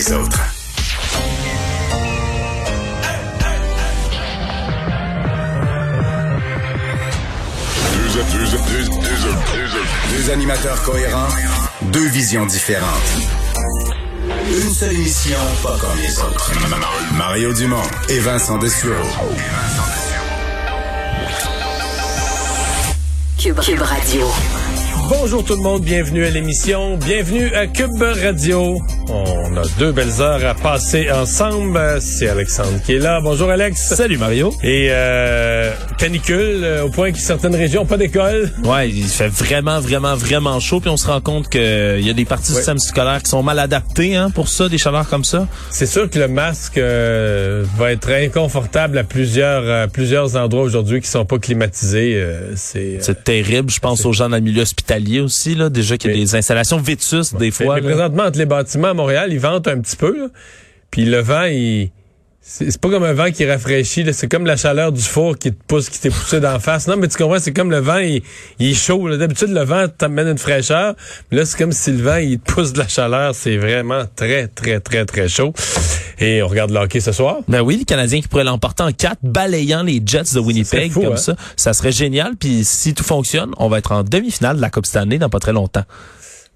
les autres. Deux animateurs cohérents, deux visions différentes. Une seule émission, pas comme les autres. Mario Dumont et Vincent Dessureau. Cube, Cube Radio. Bonjour tout le monde, bienvenue à l'émission, bienvenue à Cube Radio. On a deux belles heures à passer ensemble. C'est Alexandre qui est là. Bonjour Alex. Salut Mario. Et euh, canicule euh, au point que certaines régions pas d'école. Ouais, il fait vraiment, vraiment, vraiment chaud. Puis on se rend compte qu'il y a des parties du système scolaire qui sont mal adaptées hein, pour ça, des chaleurs comme ça. C'est sûr que le masque euh, va être inconfortable à plusieurs, à plusieurs endroits aujourd'hui qui sont pas climatisés. Euh, c'est c'est terrible. Je pense aux gens dans le milieu hospitalier aussi, là, déjà qu'il y a des installations vétustes des fois. Mais, présentement, entre les bâtiments à Montréal, ils ventent un petit peu. Là. Puis le vent, il... C'est pas comme un vent qui rafraîchit, c'est comme la chaleur du four qui te pousse, qui t'est poussé d'en face. Non, mais tu comprends, c'est comme le vent, il, il est chaud. D'habitude, le vent t'amène une fraîcheur. Mais là, c'est comme si le vent, il te pousse de la chaleur. C'est vraiment très, très, très, très chaud. Et on regarde le hockey ce soir. Ben oui, les Canadiens qui pourraient l'emporter en quatre, balayant les Jets de Winnipeg fou, comme hein? ça. Ça serait génial. Puis si tout fonctionne, on va être en demi-finale de la Coupe Stanley dans pas très longtemps.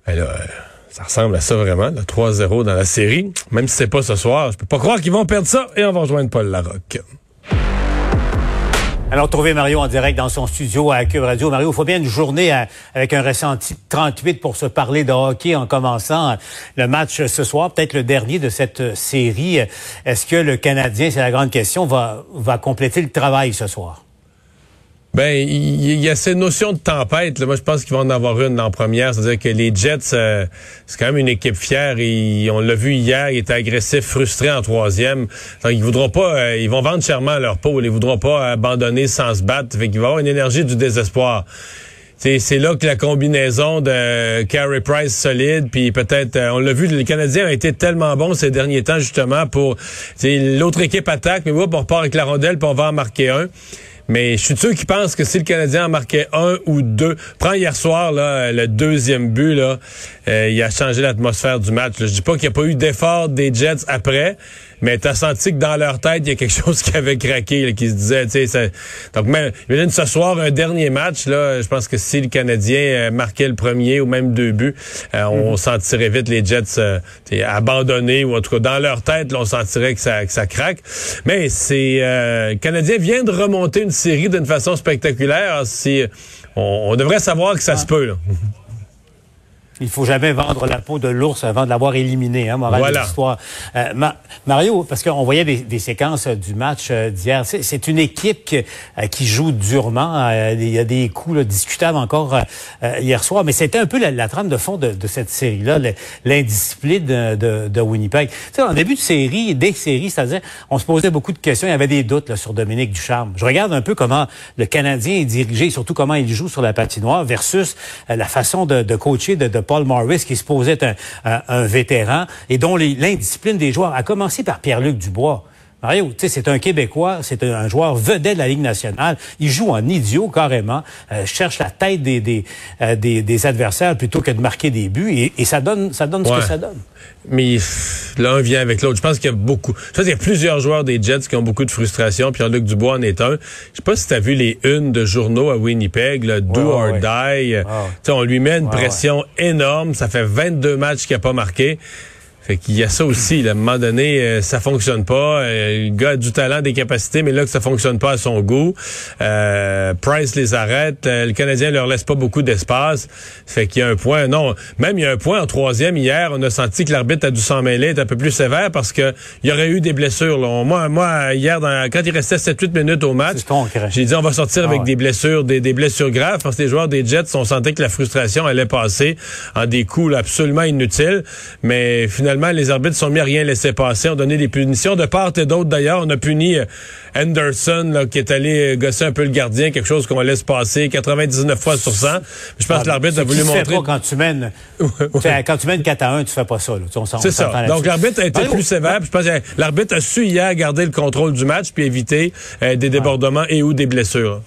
Ben là, euh, ça ressemble à ça vraiment, le 3-0 dans la série. Même si c'est pas ce soir, je peux pas croire qu'ils vont perdre ça. Et on va rejoindre Paul Larocque. Alors, trouver Mario en direct dans son studio à Cube Radio. Mario, il faut bien une journée à- avec un ressenti de 38 pour se parler de hockey en commençant euh, le match ce soir, peut-être le dernier de cette série. Est-ce que le Canadien, c'est la grande question, va, va compléter le travail ce soir? Ben, il il y, a ces notions de tempête. Là. Moi, je pense qu'ils vont en avoir une en première. C'est-à-dire que les Jets, euh, c'est quand même une équipe fière. Et on l'a vu hier, ils étaient agressifs, frustrés en troisième. Donc, ils voudront pas, euh, ils vont vendre chèrement leur peau. Ils voudront pas abandonner sans se battre. Fait qu'il va y avoir une énergie du désespoir. C'est là que la combinaison de Carey Price solide, puis peut-être, euh, on l'a vu, les Canadiens ont été tellement bons ces derniers temps justement pour, l'autre équipe attaque, mais hop, on repart avec la rondelle, puis on va en marquer un. Mais je suis sûr qu'ils pensent que si le Canadien en marquait un ou deux, prends hier soir là, le deuxième but là, euh, il a changé l'atmosphère du match. Je dis pas qu'il n'y a pas eu d'effort des Jets après, mais t'as senti que dans leur tête il y a quelque chose qui avait craqué, là, qui se disait, tu sais, donc même imagine ce soir un dernier match là, je pense que si le Canadien euh, marquait le premier ou même deux buts, euh, on sentirait vite les Jets euh, abandonnés ou en tout cas dans leur tête, là, on sentirait que ça que ça craque. Mais c'est euh, le Canadien vient de remonter une série d'une façon spectaculaire. C'est on, on devrait savoir que ça se peut là. Il faut jamais vendre la peau de l'ours avant de l'avoir éliminé, hein, morale Voilà. de l'histoire. Euh, Ma- Mario, parce qu'on voyait des, des séquences euh, du match euh, d'hier, c'est une équipe euh, qui joue durement. Il y a des coups là, discutables encore hier soir, mais c'était un peu la, la trame de fond de, de cette série-là, l'indiscipline de, de, de Winnipeg. Tu sais, en début de série, des séries, c'est-à-dire, on se posait beaucoup de questions, il y avait des doutes là, sur Dominique Ducharme. Je regarde un peu comment le Canadien est dirigé, surtout comment il joue sur la patinoire versus la façon de, de coacher de, de Paul Morris, qui se posait un, un- vétéran et dont l'indiscipline des joueurs a commencé par Pierre-Luc Dubois. Mario, tu sais, c'est un Québécois, c'est un, joueur vedette de la Ligue nationale. Il joue en idiot carrément, euh, cherche la tête des, des, euh, des, des adversaires plutôt que de marquer des buts et, et ça donne, ça donne ce que ça donne. Mais l'un vient avec l'autre. Je pense qu'il y a beaucoup. Je pense qu'il y a plusieurs joueurs des Jets qui ont beaucoup de frustration. Pierre-Luc Dubois en est un. Je sais pas si tu as vu les unes de journaux à Winnipeg, le Do Ouais, or ouais. Die. sais, On lui met une pression énorme. Ça fait 22 matchs qu'il a pas marqué. Fait qu'il y a ça aussi. là. À un moment donné, euh, ça fonctionne pas. Euh, le gars a du talent, des capacités, mais là que ça fonctionne pas à son goût. Euh, Price les arrête. Euh, le Canadien leur laisse pas beaucoup d'espace. Fait qu'il y a un point. Non, même il y a un point en troisième hier. On a senti que l'arbitre a dû s'en mêler, être un peu plus sévère parce que il y aurait eu des blessures. là. Moi, moi hier, dans- quand il restait 7-8 minutes au match, j'ai dit on va sortir Ah avec ouais. des blessures, des, des blessures graves parce que les joueurs des Jets, on sentait que la frustration allait passer en des coups là, absolument inutiles. Mais finalement, les arbitres sont mis à rien laisser passer, ont donné des punitions de part et d'autre. D'ailleurs, on a puni euh, Anderson là, qui est allé euh, gosser un peu le gardien, quelque chose qu'on laisse passer 99 fois sur 100. Je pense que l'arbitre a voulu montrer. pas quand tu mènes, tu sais, quand tu mènes 4 à 1, tu fais pas ça. C'est ça. Donc l'arbitre a été plus sévère. Je pense que l'arbitre a su hier garder le contrôle du match puis éviter euh, des débordements et ou des blessures.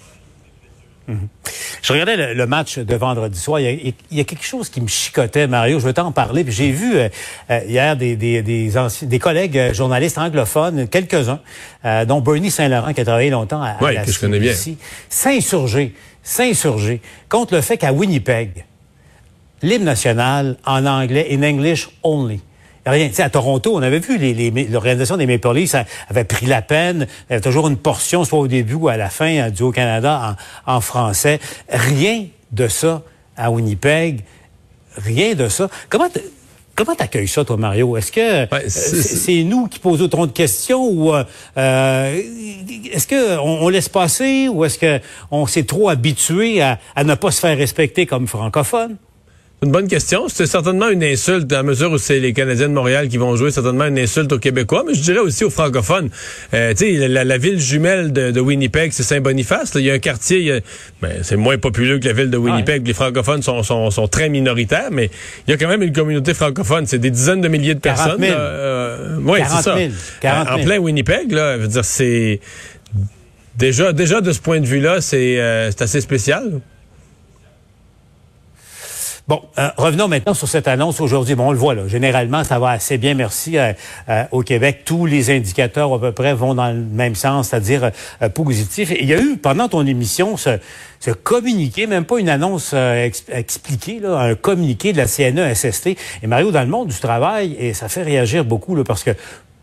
Je regardais le, match de vendredi soir. Il y, a, quelque chose qui me chicotait, Mario. Je veux t'en parler. j'ai vu euh, euh, hier des, des, des, des collègues euh, journalistes anglophones, quelques-uns, dont Bernie Saint-Laurent, qui a travaillé longtemps à, oui, que je connais bien. s'insurger, s'insurger contre le fait qu'à Winnipeg, l'hymne national en anglais, in English only, rien. à Toronto, on avait vu l'organisation des Maple Leafs avait pris la peine. Il y avait toujours une portion, soit au début ou à la fin, hein, du Haut-Canada en, français. Rien de ça à Winnipeg. Rien de ça. Comment Comment t'accueilles ça, toi, Mario? Est-ce que euh, c'est nous qui posons trop de questions ou euh, euh, est-ce que on, laisse passer ou est-ce que on s'est trop habitué à, à ne pas se faire respecter comme francophone? Une bonne question. C'est certainement une insulte, à mesure où c'est les Canadiens de Montréal qui vont jouer, certainement une insulte aux Québécois, mais je dirais aussi aux francophones. Euh, tu sais, la, ville jumelle de, Winnipeg, c'est Saint-Boniface. Il y a un quartier, ben, c'est moins populeux que la ville de Winnipeg. Les francophones sont, sont, sont, très minoritaires, mais il y a quand même une communauté francophone. C'est des dizaines de milliers de personnes. 000. Euh, oui, c'est ça. 40 En plein Winnipeg, là, je veux dire, c'est déjà, déjà de ce point de vue-là, c'est euh, assez spécial. Bon, euh, revenons maintenant sur cette annonce aujourd'hui. Bon, on le voit là. Généralement, ça va assez bien, merci. Euh, euh, au Québec, tous les indicateurs à peu près vont dans le même sens, c'est-à-dire positif. il y a eu pendant ton émission ce, communiqué, même pas une annonce expliquée, là, un communiqué de la CNESST. Et Mario, dans le monde du travail, et ça fait réagir beaucoup là, parce que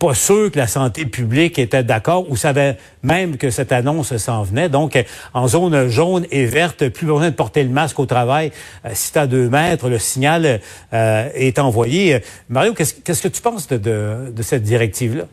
pas sûr que la santé publique était d'accord ou savait même que cette annonce s'en venait. Donc, en zone jaune et verte, plus besoin de porter le masque au travail. Euh, si tu deux mètres, le signal euh, est envoyé. Mario, qu'est-ce que tu penses de cette directive-là?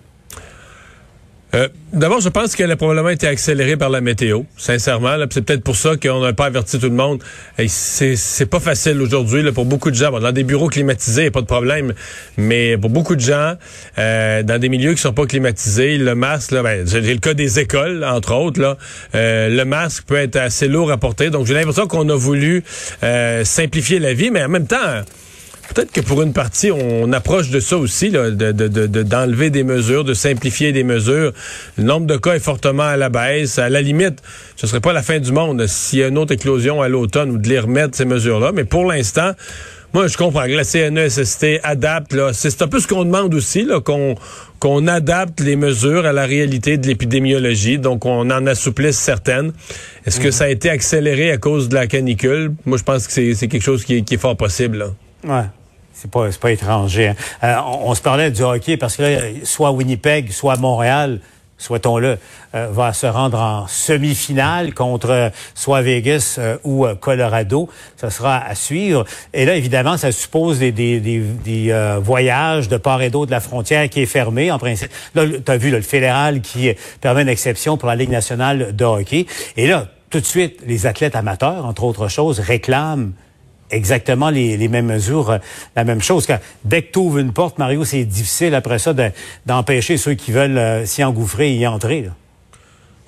Euh, d'abord, je pense qu'elle a probablement été accélérée par la météo, sincèrement. C'est peut-être pour ça qu'on n'a pas averti tout le monde. C'est pas facile aujourd'hui pour beaucoup de gens. dans des bureaux climatisés, il a pas de problème. Mais pour beaucoup de gens, euh, dans des milieux qui sont pas climatisés, le masque, là, ben, j'ai le cas des écoles, entre autres, euh, le masque peut être assez lourd à porter. Donc, j'ai l'impression qu'on a voulu simplifier la vie, mais en même temps Peut-être que pour une partie, on approche de ça aussi, d'enlever des mesures, de simplifier des mesures. Le nombre de cas est fortement à la baisse. À la limite, ce serait pas la fin du monde s'il y a une autre éclosion à l'automne ou de les remettre ces mesures-là. Mais pour l'instant, moi, je comprends que la CNESST adapte. C'est un peu ce qu'on demande aussi, qu'on qu'on adapte les mesures à la réalité de l'épidémiologie, donc on en assouplisse certaines. Est-ce que mhm. ça a été accéléré à cause de la canicule? Moi, je pense que c'est quelque chose qui est, qui est fort possible. Là. Ouais. C'est pas, pas étranger. Hein. Euh, on, se parlait du hockey parce que là, soit Winnipeg, soit Montréal, souhaitons-le, euh, va se rendre en semi-finale contre euh, soit Vegas ou Colorado. Ça sera à suivre. Et là, évidemment, ça suppose des, des, des, voyages de part et d'autre de la frontière qui est fermée. En principe, là, tu vu le fédéral qui permet une exception pour la Ligue nationale de hockey. Et là, tout de suite, les athlètes amateurs, entre autres choses, réclament exactement les, mêmes mesures, euh, la même chose. Dès que tu ouvres une porte, Mario, c'est difficile après ça d'empêcher ceux qui veulent euh, s'y engouffrer et y entrer.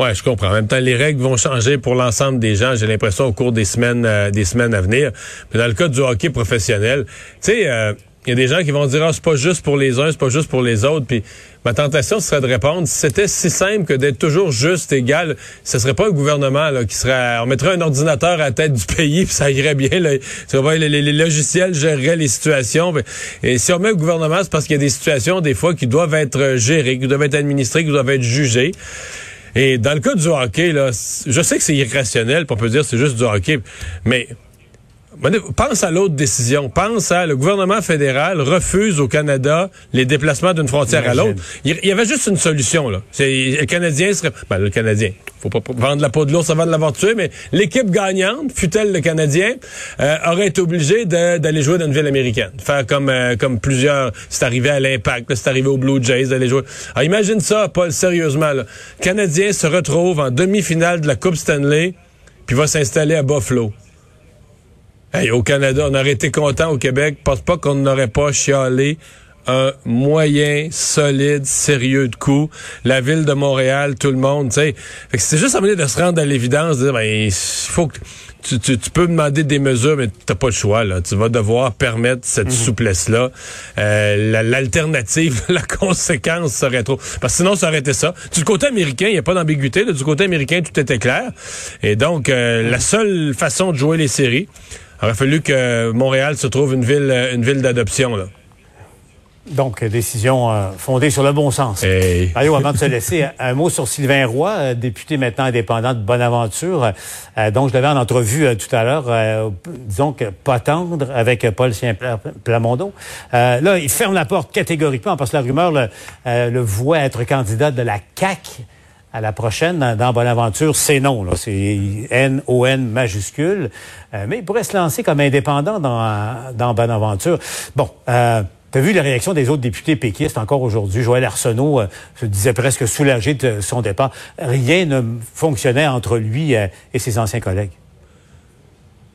Oui, je comprends. En même temps, les règles vont changer pour l'ensemble des gens, j'ai l'impression, au cours des semaines, euh, des semaines à venir. Mais dans le cas du hockey professionnel, tu sais, il y a des gens qui vont dire, ah, c'est pas juste pour les uns, c'est pas juste pour les autres. Puis ma tentation serait de répondre, si c'était si simple que d'être toujours juste, égal, ce serait pas un gouvernement là, qui serait, on mettrait un ordinateur à la tête du pays, puis ça irait bien. Là, les, les, logiciels géreraient les situations. Et si on met un gouvernement, c'est parce qu'il y a des situations des fois qui doivent être gérées, qui doivent être administrées, qui doivent être jugées. Et dans le cas du hockey, là, je sais que c'est irrationnel, on peut dire c'est juste du hockey, mais Pense à l'autre décision. Pense à le gouvernement fédéral refuse au Canada les déplacements d'une frontière à l'autre. Il y avait juste une solution là. Le Canadien serait, ben, le Canadien. Faut pas vendre la peau de l'ours avant de l'avoir tué, mais l'équipe gagnante, fut-elle le Canadien, euh, aurait été obligée d'aller jouer dans une ville américaine, faire comme euh, comme plusieurs. C'est arrivé à l'Impact, c'est arrivé aux Blue Jays d'aller jouer. Alors, imagine ça, Paul, sérieusement. Là. Le Canadien se retrouve en demi-finale de la Coupe Stanley, puis va s'installer à Buffalo au Canada, on aurait été content au Québec. Pense pas qu'on n'aurait pas chialé un moyen, solide, sérieux de coup. La ville de Montréal, tout le monde, tu sais. c'est juste à de se rendre à l'évidence, de dire, ben, il faut que tu, tu, peux demander des mesures, mais t'as pas le choix. Là. Tu vas devoir permettre cette mhm. souplesse-là. Euh, L'alternative, la, conséquence serait trop. Parce que sinon, ça aurait été ça. Du côté américain, il n'y a pas d'ambiguïté. Du côté américain, tout était clair. Et donc, euh, la mhm. seule façon de jouer les séries, aurait fallu que Montréal se trouve une ville, une ville d'adoption. là. Donc, décision euh, fondée sur le bon sens. Hey. avant de se laisser, un mot sur Sylvain Roy, euh, député maintenant indépendant de Bonaventure, euh, dont je l'avais en entrevue tout à l'heure, disons que pas tendre avec Paul Saint-Plamondon. là, il ferme la porte catégoriquement parce que la rumeur le, le voit être candidat de la CAC à la prochaine dans Bonaventure, c'est non. C'est N-O-N majuscule. mais il pourrait se lancer comme indépendant dans, Bonaventure. Bon, euh, tu as vu la réaction des autres députés péquistes encore aujourd'hui? Joël Arsenault euh, se disait presque soulagé de son départ. Rien ne fonctionnait entre lui euh, et ses anciens collègues.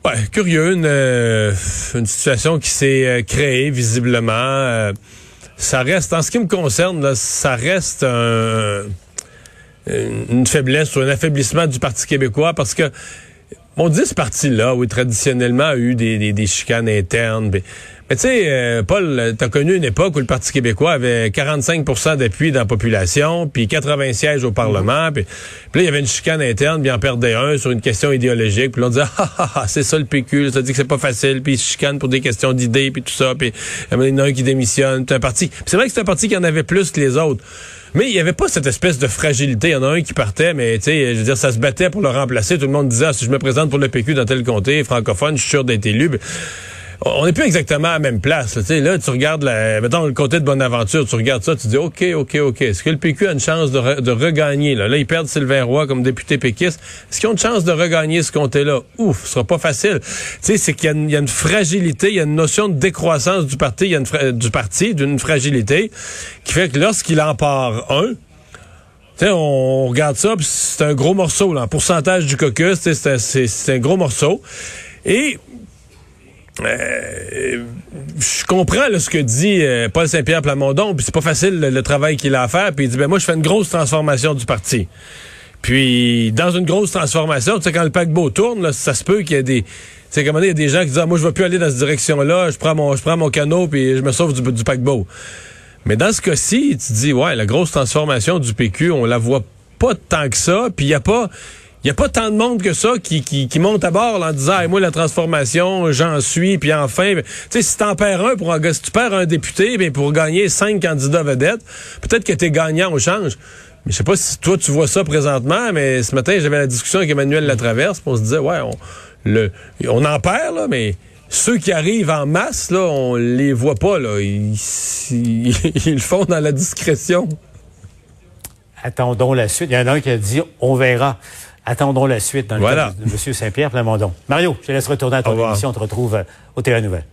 Ouais, curieux, une, euh, une situation qui s'est créée visiblement. ça reste, en ce qui me concerne, ça reste une faiblesse ou un affaiblissement du Parti québécois parce que on dit ce parti-là, oui, traditionnellement, a eu des, des chicanes internes. Mais tu sais, euh, Paul, t'as connu une époque où le Parti québécois avait 45% d'appui dans la population, puis 80 sièges au Parlement, puis, là, il y avait une chicane interne, puis en perdait un sur une question idéologique, puis on disait, ah, ah, ah, c'est ça le PQ, ça dit que c'est pas facile, puis ils se chicanent pour des questions d'idées, puis tout ça, puis il y en a un qui démissionne, c'est un parti. c'est vrai que c'est un parti qui en avait plus que les autres. Mais il n'y avait pas cette espèce de fragilité. Il y en a un qui partait, mais tu sais, je veux dire, ça se battait pour le remplacer. Tout le monde disait, si je me présente pour le PQ dans tel comté francophone, je suis sûr d'être élu on n'est plus exactement à la même place. Là, là tu regardes, la, mettons, le côté de Bonaventure, tu regardes ça, tu dis, OK, OK, OK. Est-ce que le PQ a une chance de, regagner? Là? là, ils perdent Sylvain Roy comme député péquiste. Est-ce qu'ils ont une chance de regagner ce comté-là? Ouf, ce sera pas facile. Tu sais, c'est qu'il y, a une fragilité, il y a une notion de décroissance du parti, il y a une du parti, d'une fragilité, qui fait que lorsqu'il en part un, sais, on regarde ça, c'est un gros morceau, là, en pourcentage du caucus, c'est un gros morceau. Et euh, je comprends ce que dit euh, Paul Saint-Pierre Plamondon, puis c'est pas facile le, travail qu'il a à faire, puis il dit ben moi je fais une grosse transformation du parti. Puis dans une grosse transformation, tu sais quand le paquebot tourne, ça se peut qu'il y ait des c'est comme il y a des gens qui disent ah, moi je vais plus aller dans cette direction-là, je prends mon je prends mon canot puis je me sauve du, du paquebot. Mais dans ce cas-ci, tu dis ouais, la grosse transformation du PQ, on la voit pas tant que ça, puis il y a pas il n'y a pas tant de monde que ça qui, qui, qui monte à bord en disant moi la transformation j'en suis puis enfin ben, tu sais si t'en perds un pour si tu perds un député ben pour gagner cinq candidats vedettes peut-être que t'es gagnant au change. Mais je sais pas si toi tu vois ça présentement mais ce matin j'avais la discussion avec Emmanuel Latraverse on se disait ouais on le on en perd là mais ceux qui arrivent en masse là on les voit pas là. Ils, ils, ils font dans la discrétion. Attendons la suite. Il y en a un qui a dit on verra Attendons la suite dans le cas de M. Saint-Pierre Plamondon. Mario, je te laisse retourner à ton émission. On te retrouve euh, au Télé Nouvelle.